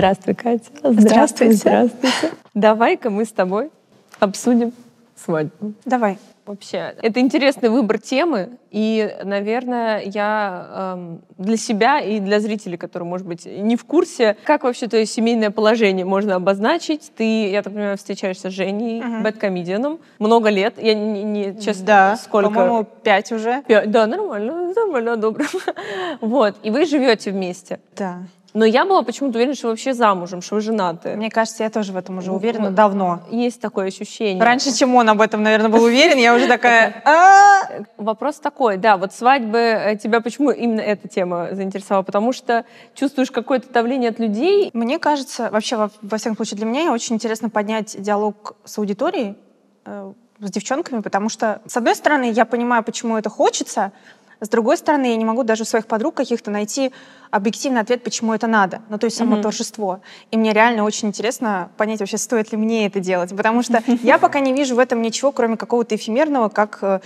Здравствуй, Катя. Здравствуйте. Здравствуйте. Давай-ка мы с тобой обсудим свадьбу. Давай. Вообще, это интересный выбор темы, и, наверное, я эм, для себя и для зрителей, которые, может быть, не в курсе, как вообще твое семейное положение можно обозначить. Ты, я так понимаю, встречаешься с Женей, Мгм. бэткомедианом, много лет. Я не, не- честно, Да, сколько? по-моему, пять уже. Пять. Да, нормально, нормально, добро. Вот, и вы живете вместе. Да. Но я была почему-то уверена, что вы вообще замужем, что вы женаты. Мне кажется, я тоже в этом уже уверена ну, давно. Есть такое ощущение. Раньше, чем он об этом, наверное, был уверен, я уже такая... «А!» Вопрос такой, да, вот свадьбы, э, тебя почему именно эта тема заинтересовала? Потому что чувствуешь какое-то давление от людей. Мне кажется, вообще, во, во всяком случае, для меня очень интересно поднять диалог с аудиторией, э, с девчонками, потому что, с одной стороны, я понимаю, почему это хочется, с другой стороны, я не могу даже у своих подруг каких-то найти объективный ответ, почему это надо. Ну, то есть само Мгм. торжество. И мне реально очень интересно понять вообще, стоит ли мне это делать. Потому что я пока не вижу в этом ничего, кроме какого-то эфемерного, как э,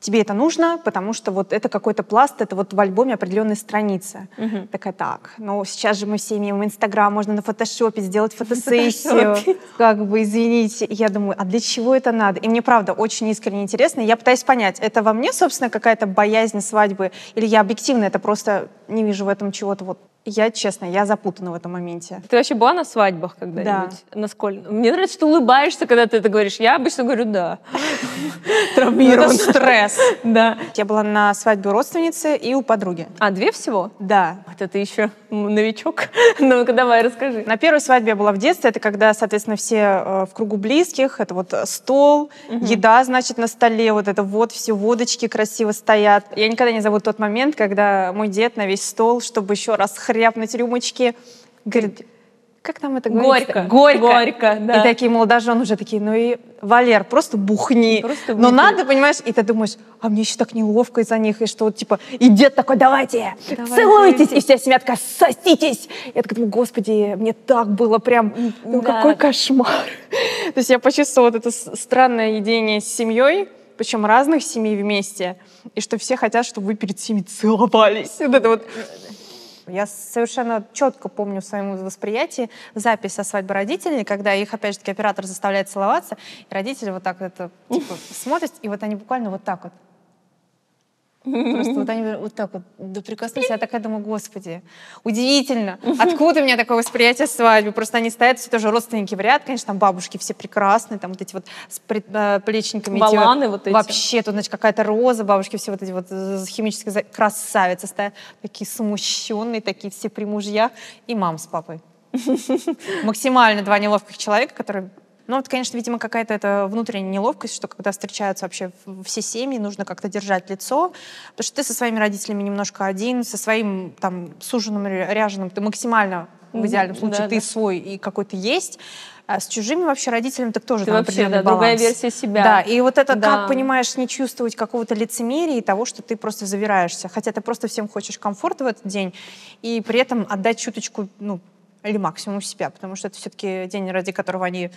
тебе это нужно, потому что вот это какой-то пласт, это вот в альбоме определенная страница. Мгм. Такая, так, ну сейчас же мы все имеем Инстаграм, можно на фотошопе сделать фотосессию. Как бы, извините. Я думаю, а для чего это надо? И мне, правда, очень искренне интересно. Я пытаюсь понять, это во мне, собственно, какая-то боязнь свадьбы, или я объективно это просто не вижу в этом чего-то вот. Я, честно, я запутана в этом моменте. Ты вообще была на свадьбах когда-нибудь? Насколько? Мне нравится, что улыбаешься, когда ты это говоришь. Я обычно говорю «да». Это Травмирована. стресс. Да. Я была на свадьбе у родственницы и у подруги. А, две всего? Да. Вот это еще новичок. Ну-ка, давай, расскажи. На первой свадьбе я была в детстве. Это когда, соответственно, все э, в кругу близких. Это вот э, стол, еда, значит, на столе. Вот это вот все водочки красиво стоят. Я никогда не забуду тот момент, когда мой дед на весь стол, чтобы еще раз хряпнуть рюмочки, говорит, как там это говорится? Горько. Горько. Горько, да. И такие молодожены уже такие, ну и Валер, просто бухни. Просто Но выпей. надо, понимаешь, и ты думаешь, а мне еще так неловко из-за них, и что вот типа, и дед такой, давайте, Давай, целуйтесь, давайте. и вся семья такая, соситесь. Я такая думаю, господи, мне так было прям, ну Да. какой кошмар. То есть я почувствовала вот это странное единение с семьей, причем разных семей вместе, и что все хотят, чтобы вы перед всеми целовались. Вот это вот. Я совершенно четко помню в своем восприятии запись со свадьбы родителей, когда их, опять же таки, оператор заставляет целоваться, и родители вот так это, типа, смотрят, и вот они буквально вот так вот. Просто вот они вот так вот доприкоснулись. Я такая думаю, господи, удивительно. Откуда у меня такое восприятие свадьбы? Просто они стоят, все тоже родственники в ряд, конечно, там бабушки все прекрасные, там вот эти вот с э, плечниками. эти Баланы вот эти. Вообще, тут, значит, какая-то роза, бабушки все вот эти вот э, химические красавицы стоят, такие смущенные, такие все при мужьях, и мам с папой. Максимально два неловких человека, которые ну, вот, конечно, видимо, какая-то это внутренняя неловкость, что когда встречаются вообще все семьи, нужно как-то держать лицо, потому что ты со своими родителями немножко один, со своим там суженым, ря- ряженым, ты максимально, в идеальном случае, Да, ты да. свой и какой-то есть, а с чужими вообще родителями так тоже Ты там вообще, да, другая баланс. версия себя. Да, и вот это Да. как, понимаешь, не чувствовать какого-то лицемерия и того, что ты просто завираешься, хотя ты просто всем хочешь комфорта в этот день, и при этом отдать чуточку, ну, или максимум себя, потому что это все-таки день, ради которого они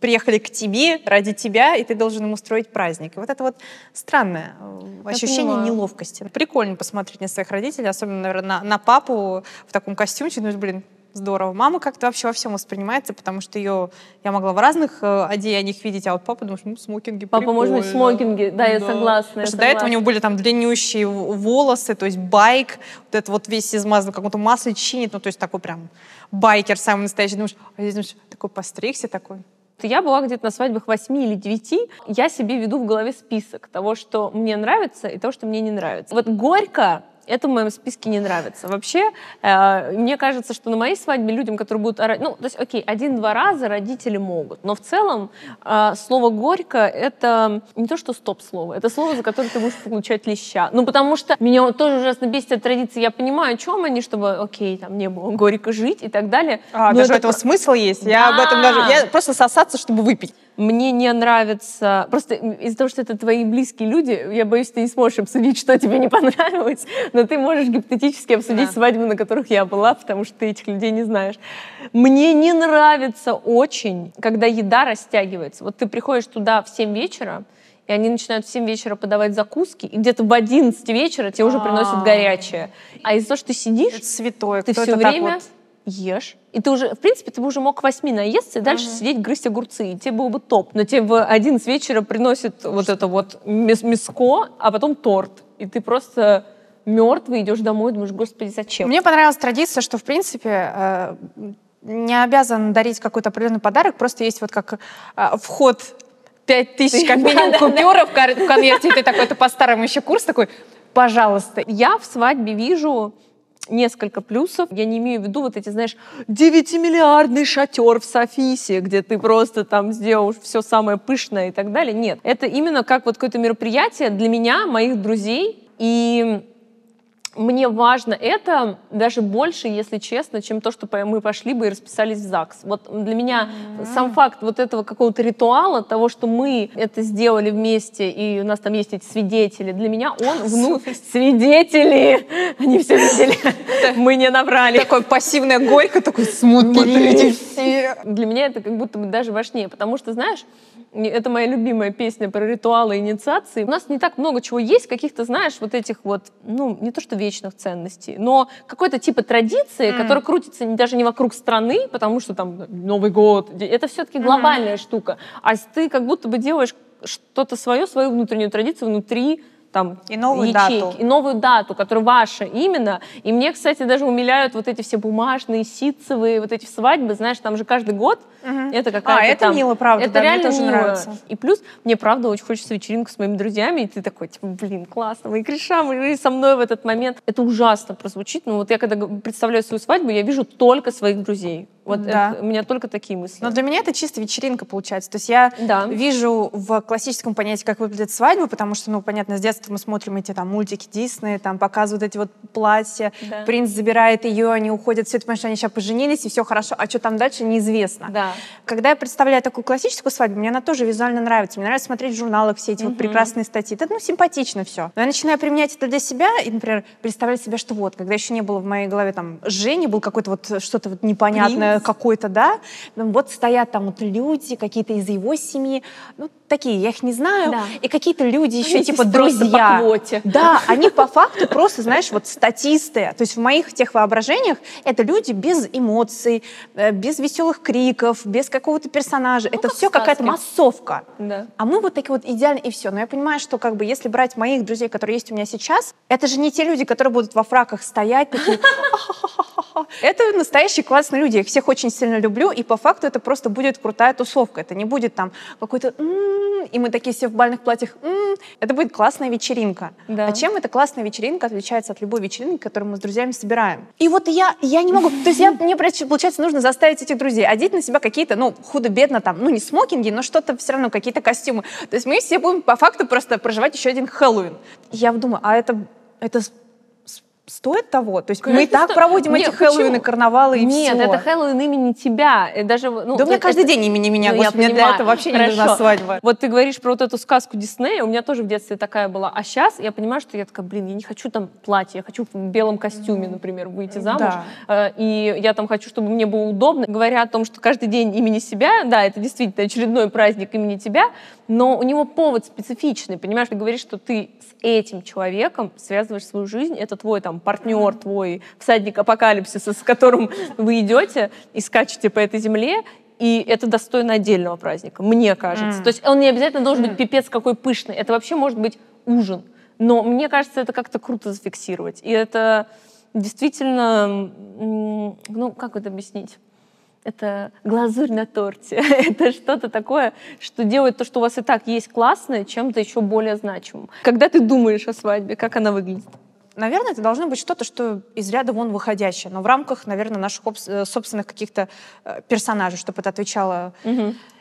приехали к тебе, ради тебя, и ты должен им устроить праздник. И вот это вот странное э, ощущение понимаю. неловкости. Прикольно посмотреть на своих родителей, особенно, наверное, на, на папу в таком костюмчике. Ну, блин, здорово. Мама как-то вообще во всем воспринимается, потому что ее я могла в разных э, одеяниях видеть, а вот папа, думаешь, ну, смокинги Папа может быть прикольно. смокинге, да, я согласна. Потому я что до этого у него были там длиннющие волосы, то есть байк, вот это вот весь измазан, в каком-то масле чинит, ну, то есть такой прям байкер самый настоящий. Думаешь, а здесь думаешь, такой постригся такой. Я была где-то на свадьбах 8 или 9. Я себе веду в голове список того, что мне нравится, и того, что мне не нравится. Вот горько это в моем списке не нравится. Вообще, э, мне кажется, что на моей свадьбе людям, которые будут орать... Ну, то есть, окей, один-два раза родители могут. Но в целом э, слово «горько» — это не то, что стоп-слово, это слово, за которое ты будешь получать леща. Ну, потому что меня тоже ужасно бесит эта традиция. Я понимаю, о чем они, чтобы, окей, там не было горько жить и так далее. А, Но даже это этого смысл есть. Я об этом даже... Да. Я просто сосаться, чтобы выпить. Мне не нравится... Просто из-за того, что это твои близкие люди, я боюсь, ты не сможешь обсудить, что тебе не понравилось, но ты можешь гипотетически обсудить Да. свадьбы, на которых я была, потому что ты этих людей не знаешь. Мне не нравится очень, когда еда растягивается. Вот ты приходишь туда в 7 вечера, и они начинают в 7 вечера подавать закуски, и где-то в 11 вечера тебе уже приносят А. горячее. А из-за того, что ты сидишь, Это святое. ты все время вот? Ешь. И ты уже, в принципе, ты бы уже мог к восьми наесться и дальше Мгм. сидеть грызть огурцы. И тебе было бы топ. Но тебе в 11 вечера приносят вот это вот мис- мяско, а потом торт. И ты просто мертвый идешь домой, думаешь, господи, зачем? Мне понравилась традиция, что, в принципе, э, не обязан дарить какой-то определенный подарок, просто есть вот как э, вход 5 тысяч, как минимум, купюров в кон- в конверте, и ты такой, это по старому еще курс такой, пожалуйста. Я в свадьбе вижу несколько плюсов. Я не имею в виду вот эти, знаешь, 9-миллиардный шатер в Софисе, где ты просто там сделаешь все самое пышное и так далее. Нет, это именно как вот какое-то мероприятие для меня, моих друзей. И мне важно это даже больше, если честно, чем то, что мы пошли бы и расписались в ЗАГС. Вот для меня сам факт вот этого какого-то ритуала, того, что мы это сделали вместе, и у нас там есть эти свидетели, для меня он вну... Свидетели! Они все видели. Мы не набрали. Такой пассивная горько, такой смотрите все. Для меня это как будто бы даже важнее, потому что, знаешь, это моя любимая песня про ритуалы инициации. У нас не так много чего есть, каких-то, знаешь, вот этих вот, ну, не то что вечных ценностей, но какой-то типа традиции, М. которая крутится даже не вокруг страны, потому что там Новый год, это все-таки глобальная штука. А ты как будто бы делаешь что-то свое, свою внутреннюю традицию внутри там И новую ячейки, дату. и новую дату, которая ваша именно. И мне, кстати, даже умиляют вот эти все бумажные, ситцевые, вот эти свадьбы, знаешь, там же каждый год Мгм. это какая-то А, это там- мило, правда, Это да, мне реально тоже мило. нравится. И плюс мне, правда, очень хочется вечеринку с моими друзьями, и ты такой, типа, блин, классно, мы креша, мы со мной в этот момент. Это ужасно прозвучит, но вот я когда представляю свою свадьбу, я вижу только своих друзей. Вот Да. это- у меня только такие мысли. Но для меня это чисто вечеринка получается. То есть я Да. вижу в классическом понятии, как выглядит свадьба, потому что, ну, понятно, с детства мы смотрим эти там мультики Дисней, там показывают эти вот платья, Да. принц забирает ее, они уходят, все это, понимаешь, они сейчас поженились, и все хорошо, а что там дальше, неизвестно. Да. Когда я представляю такую классическую свадьбу, мне она тоже визуально нравится. Мне нравится смотреть в журналах все эти вот Мгм. прекрасные статьи. Это, ну, симпатично все. Но я начинаю применять это для себя и, например, представлять себе, что вот, когда еще не было в моей голове там Жени, был какой-то вот что-то вот непонятное. Какой-то, да, вот стоят там вот люди, какие-то из его семьи, ну, такие, я их не знаю, Да. и какие-то люди еще Они типа друзья. по квоте. Да, они по факту просто, знаешь, вот статисты. То есть в моих тех воображениях это люди без эмоций, э, без веселых криков, без какого-то персонажа. это Ну, как все какая-то массовка. Да. А мы вот такие вот идеально и все. Но я понимаю, что как бы если брать моих друзей, которые есть у меня сейчас, это же не те люди, которые будут во фраках стоять такие. Это настоящие классные люди. Я их всех очень сильно люблю, и по факту это просто будет крутая тусовка. Это не будет там какой-то «М-м-м», и мы такие все в бальных платьях. «М-м». Это будет классная вечеринка. Да. А чем эта классная вечеринка отличается от любой вечеринки, которую мы с друзьями собираем? И вот я, я не могу. То есть я, мне, получается, нужно заставить этих друзей одеть на себя какие-то, ну, худо-бедно там, ну, не смокинги, но что-то все равно, какие-то костюмы. То есть мы все будем по факту просто проживать еще один Хэллоуин. Я думаю, а это, это стоит того? То есть мы и Конечно, так сто- проводим Нет, эти Хэллоуины, почему? карнавалы и Нет, всё. это Хэллоуин имени тебя. Даже, ну, Да у меня каждый это- день имени меня, Ну, господи, мне для этого вообще не нужна Хорошо. свадьба. Вот ты говоришь про вот эту сказку Диснея, у меня тоже в детстве такая была. А сейчас я понимаю, что я такая, блин, я не хочу там платье, я хочу в белом костюме, например, выйти замуж. Э, И я там хочу, чтобы мне было удобно. Говоря о том, что каждый день имени себя, да, это действительно очередной праздник имени тебя, но у него повод специфичный, понимаешь? Ты говоришь, что ты с этим человеком связываешь свою жизнь, это твой там партнер, твой всадник апокалипсиса, с которым вы идете и скачете по этой земле, и это достойно отдельного праздника, мне кажется. М. То есть он не обязательно должен быть пипец какой пышный. Это вообще может быть ужин. Но мне кажется, это как-то круто зафиксировать. И это действительно, ну, как это объяснить? Это глазурь на торте. это что-то такое, что делает то, что у вас и так есть классное, чем-то еще более значимым. Когда ты думаешь о свадьбе, как она выглядит? Наверное, это должно быть что-то, что из ряда вон выходящее, но в рамках, наверное, наших э, собственных каких-то э, персонажей, чтобы это отвечало.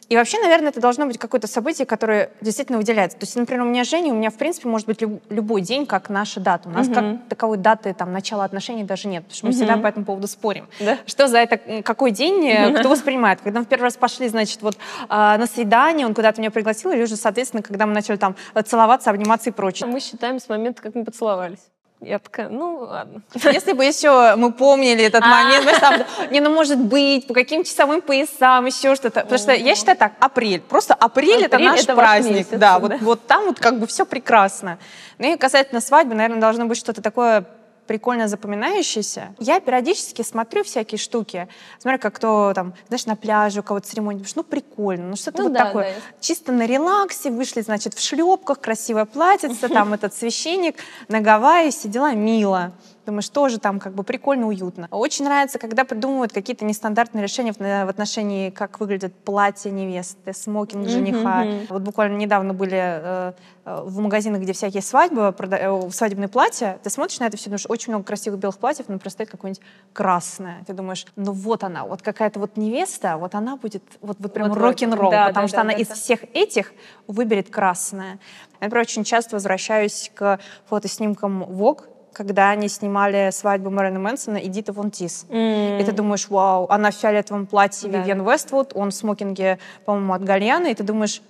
И вообще, наверное, это должно быть какое-то событие, которое действительно выделяется. То есть, например, у меня Женя, у меня, в принципе, может быть люб- любой день, как наша дата. У нас Мгм. как таковой даты, там, начала отношений даже нет, потому что мы Мгм. всегда по этому поводу спорим. Да? Что за это, какой день, э, кто воспринимает. Когда мы в первый раз пошли, значит, вот а, на свидание, он куда-то меня пригласил, или уже, соответственно, когда мы начали там целоваться, обниматься и прочее. Мы считаем с момента, как мы поцеловались. Я такая, ну ладно. Если бы еще мы помнили этот А. момент, знаешь, там, не, ну может быть, по каким часовым поясам, еще что-то. Потому что я считаю так, апрель. Просто апрель, это наш праздник. да. вот, вот там вот как бы все прекрасно. Ну и касательно свадьбы, наверное, должно быть что-то такое прикольно запоминающееся. Я периодически смотрю всякие штуки. Смотрю, как кто там, знаешь, на пляже у кого-то церемония. Думаешь, ну прикольно, ну что-то Ну вот да, такое. да. Чисто на релаксе, вышли, значит, в шлепках, красивое платьице, там этот священник на Гавайи, все дела, мило. Думаешь, тоже там как бы прикольно, уютно. Очень нравится, когда придумывают какие-то нестандартные решения в, в отношении, как выглядит платье невесты, смокинг жениха. Мгм. Вот буквально недавно были э, э, в магазинах, где всякие свадьбы, прода- э, свадебные платья. Ты смотришь на это все, думаешь, очень много красивых белых платьев, но просто какое-нибудь красное. Ты думаешь, ну вот она, вот какая-то вот невеста, вот она будет вот, вот прям вот. рок-н-ролл, Да, потому да, что да, она да, из да. всех этих выберет красное. Я, например, очень часто возвращаюсь к фотоснимкам Vogue, когда они снимали свадьбу Мэрина Мэнсона и Дита Вон Тис. И ты думаешь, вау, она в фиолетовом платье Да. Вивьен Вествуд, он в смокинге, по-моему, от Гальяна, и ты думаешь,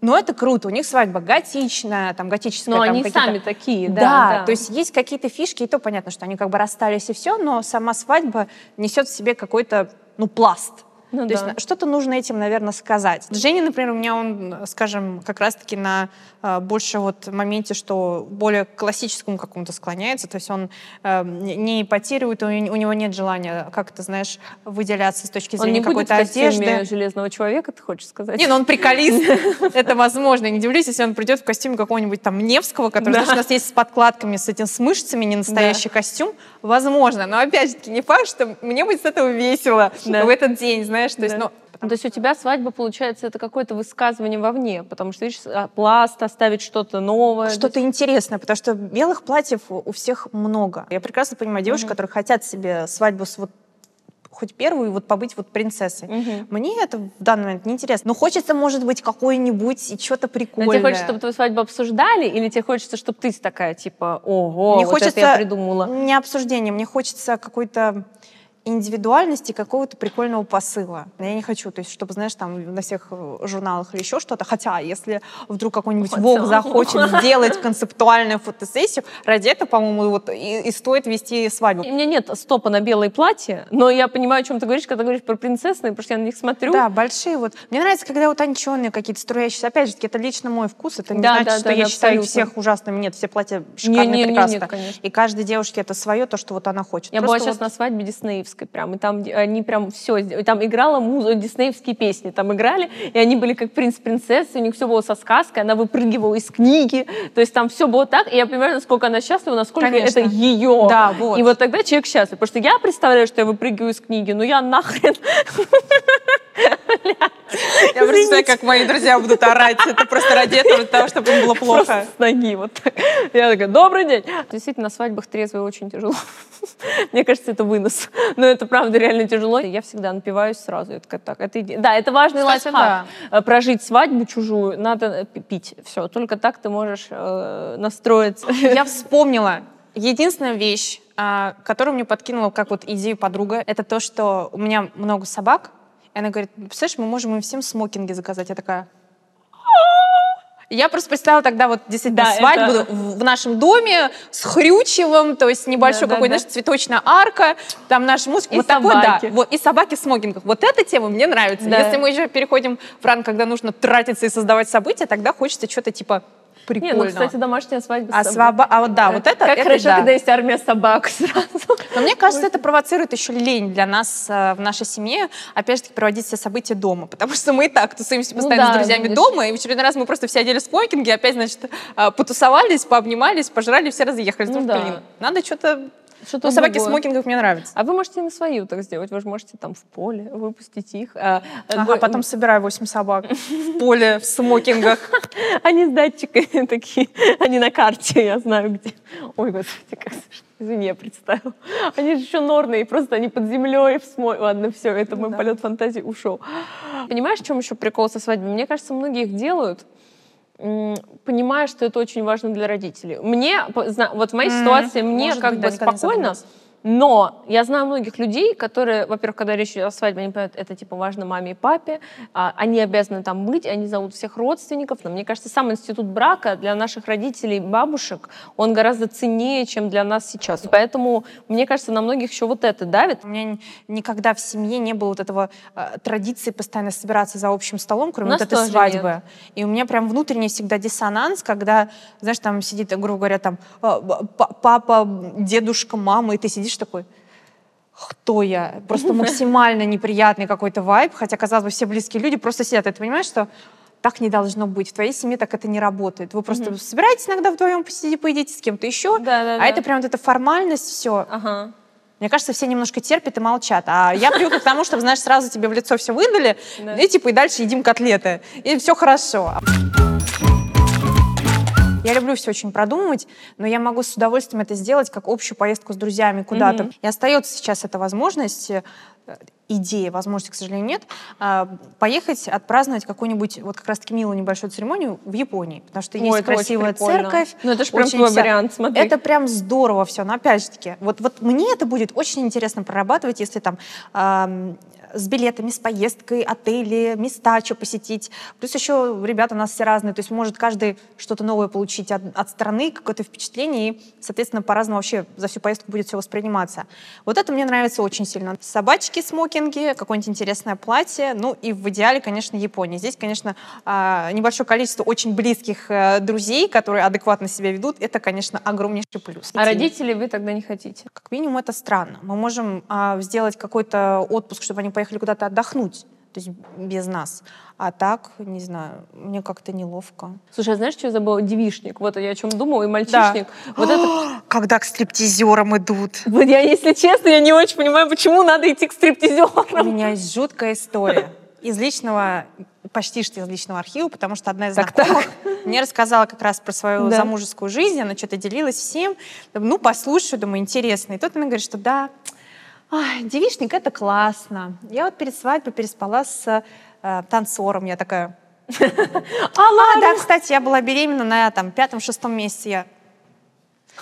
ну это круто, у них свадьба готичная, там готическая. Но там они сами такие, Да, да, да. то есть есть какие-то фишки, и то понятно, что они как бы расстались и все, но сама свадьба несет в себе какой-то, ну, пласт. Ну То есть да. на- что-то нужно этим, наверное, сказать. Женя, например, у меня он, скажем, как раз-таки на э, больше вот моменте, что более к классическому какому-то склоняется, то есть он э, не не ипотирует, у, у него нет желания как-то, знаешь, выделяться с точки Он зрения не будет в какой-то костюме одежды. Железного человека, ты хочешь сказать? Не, ну он приколист, это возможно. Не удивлюсь, если он придет в костюме какого-нибудь там Невского, который, знаешь, у нас есть с подкладками, с этим, с мышцами, не настоящий костюм. Возможно, но опять же не факт, что мне будет с этого весело в этот день, знаешь, то есть, Да. ну, Ну, То есть у тебя свадьба, получается, это какое-то высказывание вовне, потому что, видишь, а, пласт, оставить что-то новое. Что-то интересное, потому что белых платьев у всех много. Я прекрасно понимаю девушек, Мгм. которые хотят себе свадьбу с вот хоть первую, вот побыть вот принцессой. Мгм. Мне это в данный момент не интересно. Но хочется, может быть, какой-нибудь и что-то Но прикольное. тебе хочется, чтобы твою свадьбу обсуждали, или тебе хочется, чтобы ты такая, типа, ого, Мне вот хочется это я придумала? не обсуждение, мне хочется какой-то индивидуальности, какого-то прикольного посыла. Я не хочу, то есть, чтобы, знаешь, там на всех э, журналах или еще что-то. Хотя, если вдруг какой-нибудь. Вог захочет сделать концептуальную фотосессию, ради этого, по-моему, вот и, и стоит вести свадьбу. У меня нет стопа на белое платье, но я понимаю, о чем ты говоришь, когда говоришь про принцессные, потому что я на них смотрю. Да, большие вот. Мне нравится, когда утонченные какие-то струящиеся. Опять же, это лично мой вкус. Это не Да, значит, да, что да, я да, считаю абсолютно. всех ужасными. Нет, все платья шикарные, Не-не-не, прекрасно. нет, конечно. И каждой девушке это свое, то, что вот она хочет. Я была Просто сейчас вот- на свадьбе диснеевской прям, и там де- они прям все, там играла музыка, диснеевские песни там играли, и они были как принц принцессы, у них все было со сказкой, она выпрыгивала из книги, то есть там все было так, и я понимаю, насколько она счастлива, насколько Конечно. это ее. Да, вот. И вот тогда человек счастлив, потому что я представляю, что я выпрыгиваю из книги, ну я нахрен Я представляю, как мои друзья будут орать. Это просто ради этого, того, чтобы им было плохо. просто с ноги вот так. Я такая, добрый день. Действительно, на свадьбах трезвый очень тяжело. Мне кажется, это вынос. Но это правда реально тяжело. Я всегда напиваюсь сразу. Я такая, так, это Да, это важный Кстати, лайфхак. Э, Прожить свадьбу чужую, надо э, пи- пить. Все, только так ты можешь э, настроиться. Я вспомнила. Единственная вещь, а, которую мне подкинула как вот идею подруга, это то, что у меня много собак. И она говорит, представляешь, мы можем им всем смокинги заказать. Я такая... Я просто представила тогда вот действительно Да, свадьбу это- в нашем доме с хрючевым, то есть небольшой Да, да, какой-то да. знаешь, цветочная арка, там наш музыка. И вот такой, да. собаки. Вот, и собаки в смокингах. Вот эта тема мне нравится. Да. Если мы еще переходим в ранг, когда нужно тратиться и создавать события, тогда хочется что-то типа Не, прикольного. ну, кстати, домашняя свадьба. А, сваба... а вот да, вот это, Как это хорошо, да. когда есть армия собак сразу. Но мне кажется, это провоцирует еще лень для нас э, в нашей семье, опять же таки, проводить все события дома, потому что мы и так тусуемся Ну постоянно да, с друзьями видишь. дома, и в очередной раз мы просто все одели смокинги, опять, значит, э, потусовались, пообнимались, пожрали, все разъехались. Ну да. надо что-то... Что-то Ну, собаки в другое. смокингах мне нравятся. А вы можете на свою так сделать. Вы же можете там в поле выпустить их. а, Ага, бо- потом собираю 8 собак в поле, в смокингах. Они с датчиками такие, они на карте, я знаю где. Ой, господи, как смешно. Извини, я представила. Они же еще норные, просто они под землей в смо... Ладно, все, это мой Да. полет фантазии ушел. Понимаешь, в чем еще прикол со свадьбой? Мне кажется, многие их делают, м, понимая, что это очень важно для родителей. Мне, вот в моей М, ситуации, мне может как быть, бы спокойно. Но я знаю многих людей, которые, во-первых, когда речь идет о свадьбе, они понимают, это типа важно маме и папе, а, они обязаны там быть, они зовут всех родственников. Но мне кажется, сам институт брака для наших родителей, бабушек, он гораздо ценнее, чем для нас сейчас. Поэтому, мне кажется, на многих еще вот это давит. У меня никогда в семье не было вот этого э, традиции постоянно собираться за общим столом, кроме вот этой свадьбы. Нет. И у меня прям внутренний всегда диссонанс, когда, знаешь, там сидит, грубо говоря, там «А, папа, дедушка, мама, и ты сидишь такой, кто я? Просто максимально неприятный какой-то вайб, хотя, казалось бы, все близкие люди просто сидят. И ты понимаешь, что так не должно быть. В твоей семье так это не работает. Вы просто mm-hmm. собираетесь иногда вдвоем посидите, поедите с кем-то еще, да, да, а да. это прям вот эта формальность, все. Ага. Мне кажется, все немножко терпят и молчат. А я привыкла к тому, чтобы, знаешь, сразу тебе в лицо все выдали, и типа и дальше едим котлеты. И все хорошо. Я люблю все очень продумывать, но я могу с удовольствием это сделать как общую поездку с друзьями куда-то. Mm-hmm. И остается сейчас эта возможность э, идея, возможности, к сожалению, нет, а, поехать отпраздновать какую-нибудь, вот как раз-таки милую небольшую церемонию в Японии, потому что Ой, есть красивая церковь. Ну, это же прям твой вся... вариант, смотри. Это прям здорово все, но опять же таки, вот, вот мне это будет очень интересно прорабатывать, если там с билетами, с поездкой, отели, места, что посетить. Плюс еще ребята у нас все разные, то есть может каждый что-то новое получить от, от страны, какое-то впечатление, и, соответственно, по-разному вообще за всю поездку будет все восприниматься. Вот это мне нравится очень сильно. Собачки, смокинги, какое-нибудь интересное платье, ну и в идеале, конечно, Япония. Здесь, конечно, а, небольшое количество очень близких э, друзей, которые адекватно себя ведут, это, конечно, огромнейший плюс. А родителей вы тогда не хотите? Как минимум, это странно. Мы можем а, сделать какой-то отпуск, чтобы они поехали куда-то отдохнуть, то есть без нас. А так, не знаю, мне как-то неловко. Слушай, а знаешь, что я забыла? Девишник. Вот я о чем думала, и мальчишник. Да. Вот это... Когда к стриптизерам идут. Вот я, если честно, я не очень понимаю, почему надо идти к стриптизерам. У меня есть жуткая история. Из личного, почти что из личного архива, потому что одна из так, знакомых так. мне рассказала как раз про свою да. замужескую жизнь, она что-то делилась всем. Ну, послушаю, думаю, интересно. И тут она говорит, что да, Ой, девичник — это классно. Я вот перед свадьбой переспала с э, танцором. Я такая... А, да, кстати, я была беременна на там, пятом-шестом месяце. Я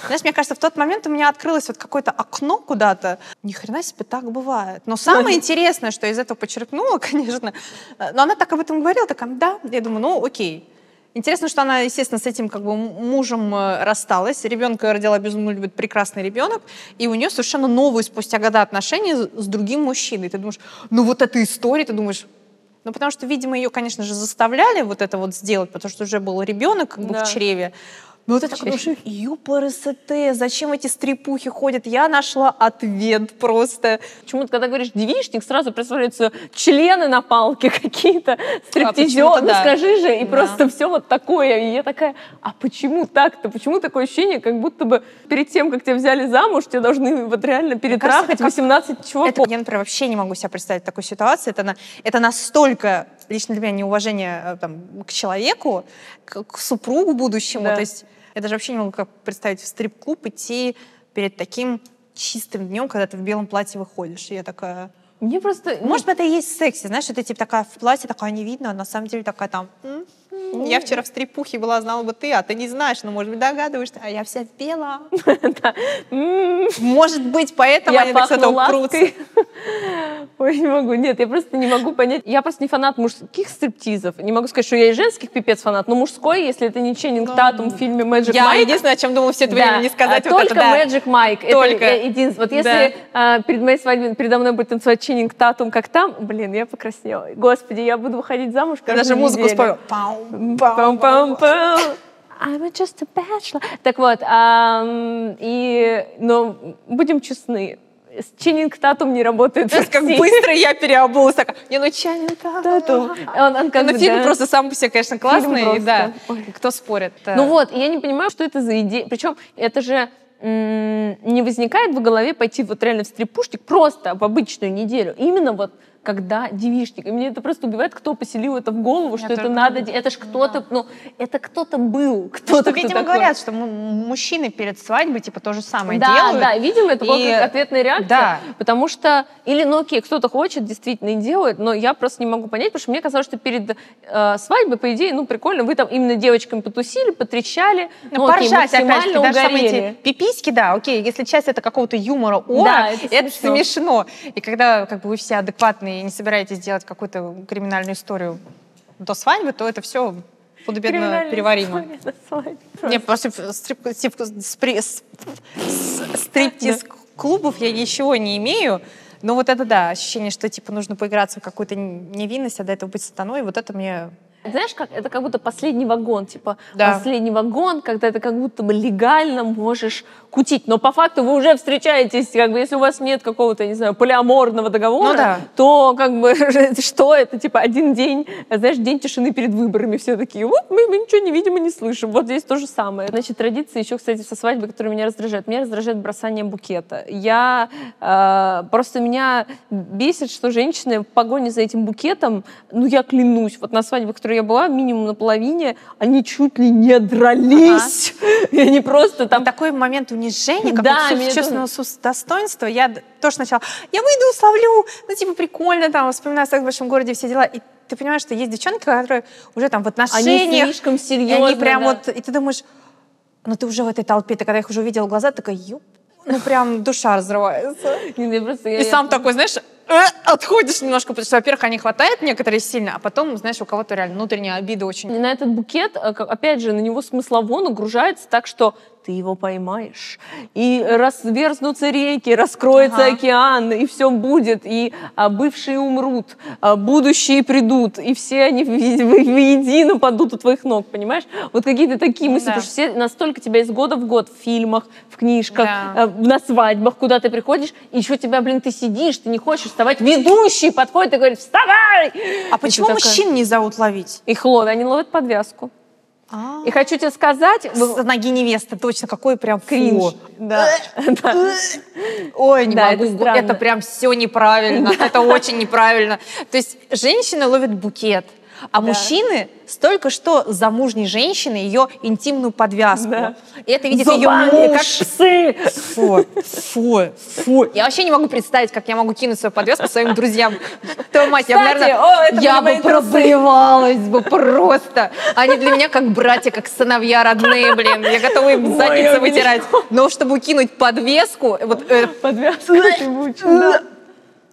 знаешь, мне кажется, в тот момент у меня открылось вот какое-то окно куда-то. Ни хрена себе так бывает. Но самое интересное, что из этого почерпнула, конечно, э, но она так об этом говорила, такая, да. Я думаю, ну окей. Интересно, что она, естественно, с этим как бы мужем э, рассталась. Ребенка родила безумно любит прекрасный ребенок, и у нее совершенно новые спустя года отношения с другим мужчиной. Ты думаешь, ну вот эта история, ты думаешь, ну, потому что, видимо, ее, конечно же, заставляли вот это вот сделать, потому что уже был ребенок как бы да. в чреве. Ну, вот это такой, ЮПРСТ, зачем эти стрипухи ходят? Я нашла ответ просто. Почему-то, когда говоришь девичник, сразу представляются члены на палке какие-то, стриптизеры. А, ну, да. скажи же, и да. просто все вот такое. И я такая, а почему так-то? Почему такое ощущение, как будто бы перед тем, как тебя взяли замуж, тебе должны вот реально перетрахать кажется, 18 как... чуваков? Это, я, например, вообще не могу себе представить такую ситуацию. Это, на... это настолько лично для меня неуважение э, там, к человеку, к, к супругу будущему. Да. То есть я даже вообще не могу как представить в стрип-клуб идти перед таким чистым днем, когда ты в белом платье выходишь. И я такая... Мне просто... Может быть, это и есть секси, знаешь, это типа такая в платье, такая не видно, а на самом деле такая там... Я вчера в стрипухе была, знала бы ты, а ты не знаешь, но, может быть, догадываешься, а я вся в белом. Может быть, поэтому они так с этого прутся. Ой, не могу. Нет, я просто не могу понять. Я просто не фанат мужских стриптизов. Не могу сказать, что я и женских пипец фанат, но мужской, если это не Ченнинг Татум в фильме Magic Mike. Я единственное, о чем думала все это время не сказать. Только Magic Mike. Только. единственное. Вот если а, перед моей свадьбой передо мной будет танцевать Ченнинг Татум, как там, блин, я покраснела. Господи, я буду выходить замуж каждую Даже музыку спою. Пам-пам-пам. I'm just a bachelor. Так вот, эм, и, но будем честны, Ченнинг Татум не работает. Знаешь, как быстро я переобулась. Так, не, ну Ченнинг Татум. Он, он как ну, бы, фильм да. просто сам по себе, конечно, классный. Фильм да, Ой. кто спорит. Ну вот, я не понимаю, что это за идея. Причем это же не возникает в голове пойти вот реально в стрипушник просто в обычную неделю. Именно вот когда девишник. И мне это просто убивает, кто поселил это в голову, Я что это надо... де- Это ж кто-то, Да. ну, это кто-то был, кто-то, Что, кто видимо, такой. говорят, что мужчины перед свадьбой типа то же самое да, делают. да, видимо, это была И- как ответная реакция, Да. потому что, или, ну окей, кто-то хочет, действительно, и делает, но я просто не могу понять, потому что мне казалось, что перед э, свадьбой, по идее, ну прикольно, вы там именно девочками потусили, потрещали, Ну, ну, окей, поржать, опять-таки, максимально даже самые эти пиписьки, да, окей, если часть это какого-то юмора, о, Да, это это, смешно. смешно. И когда как бы вы все адекватные и не собираетесь делать какую-то криминальную историю до свадьбы, то это все худо-бедно переваримо. история на свадьбе. Не, после стрип- стрип- спри- с- с- стриптиз-клубов я ничего не имею. Но вот это да, ощущение, что типа нужно поиграться в какую-то невинность, а до этого быть сатаной, вот это мне... Знаешь, как это как будто последний вагон, типа Да. последний вагон, когда ты как будто бы легально можешь кутить, но по факту вы уже встречаетесь, как бы если у вас нет какого-то, не знаю, полиаморного договора, Ну да. то как бы что это, типа один день, знаешь, день тишины перед выборами, все такие, вот мы, мы ничего не видим и не слышим, вот здесь то же самое. Значит, традиция еще, кстати, со свадьбы, которая меня раздражает, меня раздражает бросание букета. Я э, просто меня бесит, что женщины в погоне за этим букетом, ну я клянусь, вот на свадьбе, которой я была, минимум на половине, они чуть ли не дрались. И они просто там... Там такой момент унижения, как Да, чувственного сус- достоинства. Я тоже сначала, я выйду, условлю, ну, типа, прикольно, там, вспоминаю секс в большом городе, все дела. И ты понимаешь, что есть девчонки, которые уже там в Они отношениях, слишком и серьезно. они прям да. вот, и ты думаешь, ну, ты уже в этой толпе, ты когда их уже увидела в глаза, такая, ёп, ну, прям душа разрывается. И сам такой, знаешь, э, отходишь немножко, потому что, во-первых, они хватает некоторые сильно, а потом, знаешь, у кого-то реально внутренняя обида очень. на этот букет, э, опять же, на него смыслово нагружается так, что ты его поймаешь, и разверзнутся реки, раскроется Ага. океан, и все будет, и а, бывшие умрут, а, будущие придут, и все они в- в- воедино падут у твоих ног, понимаешь? Вот какие-то такие мысли, да. потому что все настолько тебя из года в год в фильмах, в книжках, Да. э, на свадьбах, куда ты приходишь, и еще тебя, блин, ты сидишь, ты не хочешь вставать, ведущий подходит и говорит, вставай! А И почему ты такая- мужчин не зовут ловить? Их ловят, они ловят подвязку. И хочу тебе сказать, С ноги невесты, точно, какой прям кринж. Да. Ой, не могу. это прям все неправильно. Это очень неправильно. То есть женщины ловят букет, а мужчины с только что замужней женщины ее интимную подвязку. Да. И это видит ее Зубами, как муж. псы. Фу, фу, фу. Я вообще не могу представить, как я могу кинуть свою подвеску своим друзьям. Твою мать, я наверное, о, я бы проблевалась бы просто. Они для меня как братья, как сыновья родные, блин. Я готова им я вытирать. Но чтобы кинуть подвеску, вот э, Подвязку да.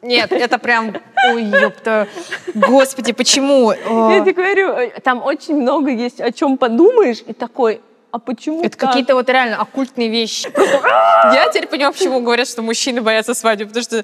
Нет, это прям, ой, ёпта, господи, почему? Я А, тебе говорю, э, там очень много есть, о чем подумаешь, и такой, а почему Это так? какие-то вот реально оккультные вещи. Я теперь понимаю, почему говорят, что мужчины боятся свадьбы, потому что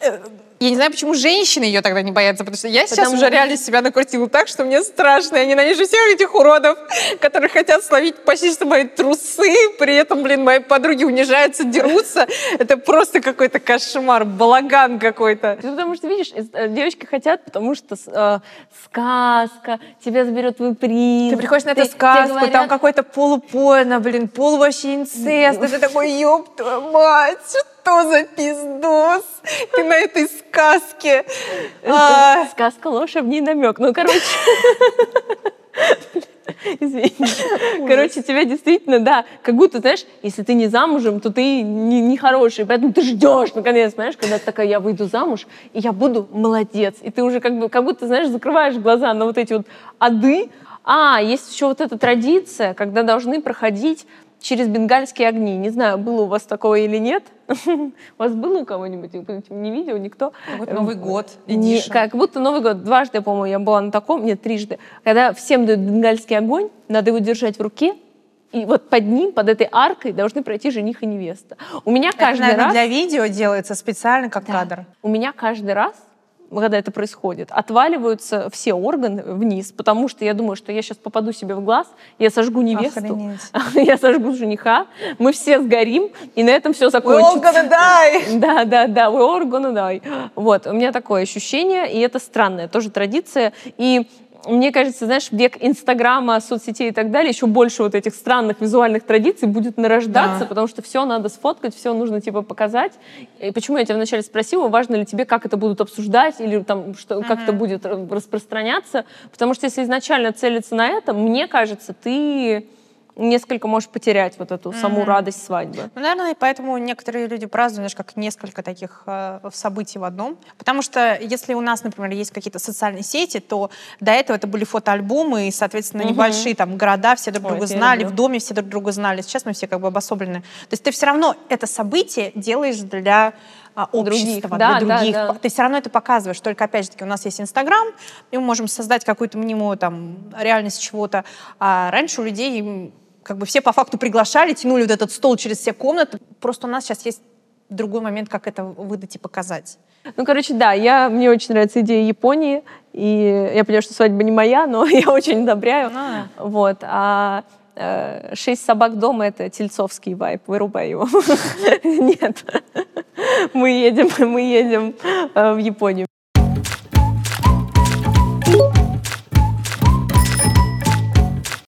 э, я не знаю, почему женщины ее тогда не боятся, потому что я сейчас Потому- уже реально себя накрутила так, что мне страшно. Я ненавижу всех этих уродов, которые хотят словить почти что мои трусы, при этом, блин, мои подруги унижаются, дерутся. Это просто какой-то кошмар, балаган какой-то. Ну, Потому что, видишь, э, девочки хотят, потому что э, сказка, тебя заберет твой принц. Ты приходишь на эту сказку, говорят, там какой-то полупорно, блин, полу вообще инцест. Ты такой, ёб твою мать, что за пиздос? Ты на этой сказке. А, сказка в ней намек. Ну, короче... Извини. Короче, тебя действительно, да, как будто, знаешь, если ты не замужем, то ты не, не хороший, поэтому ты ждешь, наконец, знаешь, когда ты такая, я выйду замуж, и я буду молодец. И ты уже как бы, как будто, знаешь, закрываешь глаза на вот эти вот ады. А, есть еще вот эта традиция, когда должны проходить через бенгальские огни. Не знаю, было у вас такое или нет. У вас было у кого-нибудь? Не видел никто? Вот Новый год, Не- как будто Новый год. Дважды, по-моему, я была на таком, нет, трижды. Когда всем дают бенгальский огонь, надо его держать в руке, и вот под ним, под этой аркой должны пройти жених и невеста. У меня Это, каждый наверное, раз... для видео делается специально как Да. кадр. У меня каждый раз, когда это происходит, отваливаются все органы вниз, потому что я думаю, что я сейчас попаду себе в глаз, я сожгу невесту, Охренеть. я сожгу жениха, мы все сгорим, и на этом все закончится. die! Да, да, да, we all gonna die. Вот, у меня такое ощущение, и это странная тоже традиция. И мне кажется, знаешь, век Инстаграма, соцсетей и так далее, еще больше вот этих странных визуальных традиций будет нарождаться, Да. потому что все надо сфоткать, все нужно типа показать. И почему я тебя вначале спросила, важно ли тебе, как это будут обсуждать или там что, как это будет ра- распространяться, потому что если изначально целиться на это, мне кажется, ты несколько можешь потерять вот эту саму радость свадьбы. Ну, наверное, и поэтому некоторые люди празднуют знаешь, как несколько таких э, событий в одном. Потому что если у нас, например, есть какие-то социальные сети, то до этого это были фотоальбумы и, соответственно, Мгм. небольшие там города, все друг Ой, друга знали, люблю. в доме все друг друга знали. Сейчас мы все как бы обособлены. То есть ты все равно это событие делаешь для а, Других. общества, Да, для да, других. да. Ты все равно это показываешь. Только, опять же таки, у нас есть Инстаграм, и мы можем создать какую-то мнимую там реальность чего-то. А раньше у людей как бы все по факту приглашали, тянули вот этот стол через все комнаты. Просто у нас сейчас есть другой момент, как это выдать и показать. Ну, короче, да, я, мне очень нравится идея Японии, и я понимаю, что свадьба не моя, но я очень одобряю. Ну, Вот, а э, «Шесть собак дома» — это тельцовский вайп, вырубай его. Нет, мы едем, мы едем э, в Японию.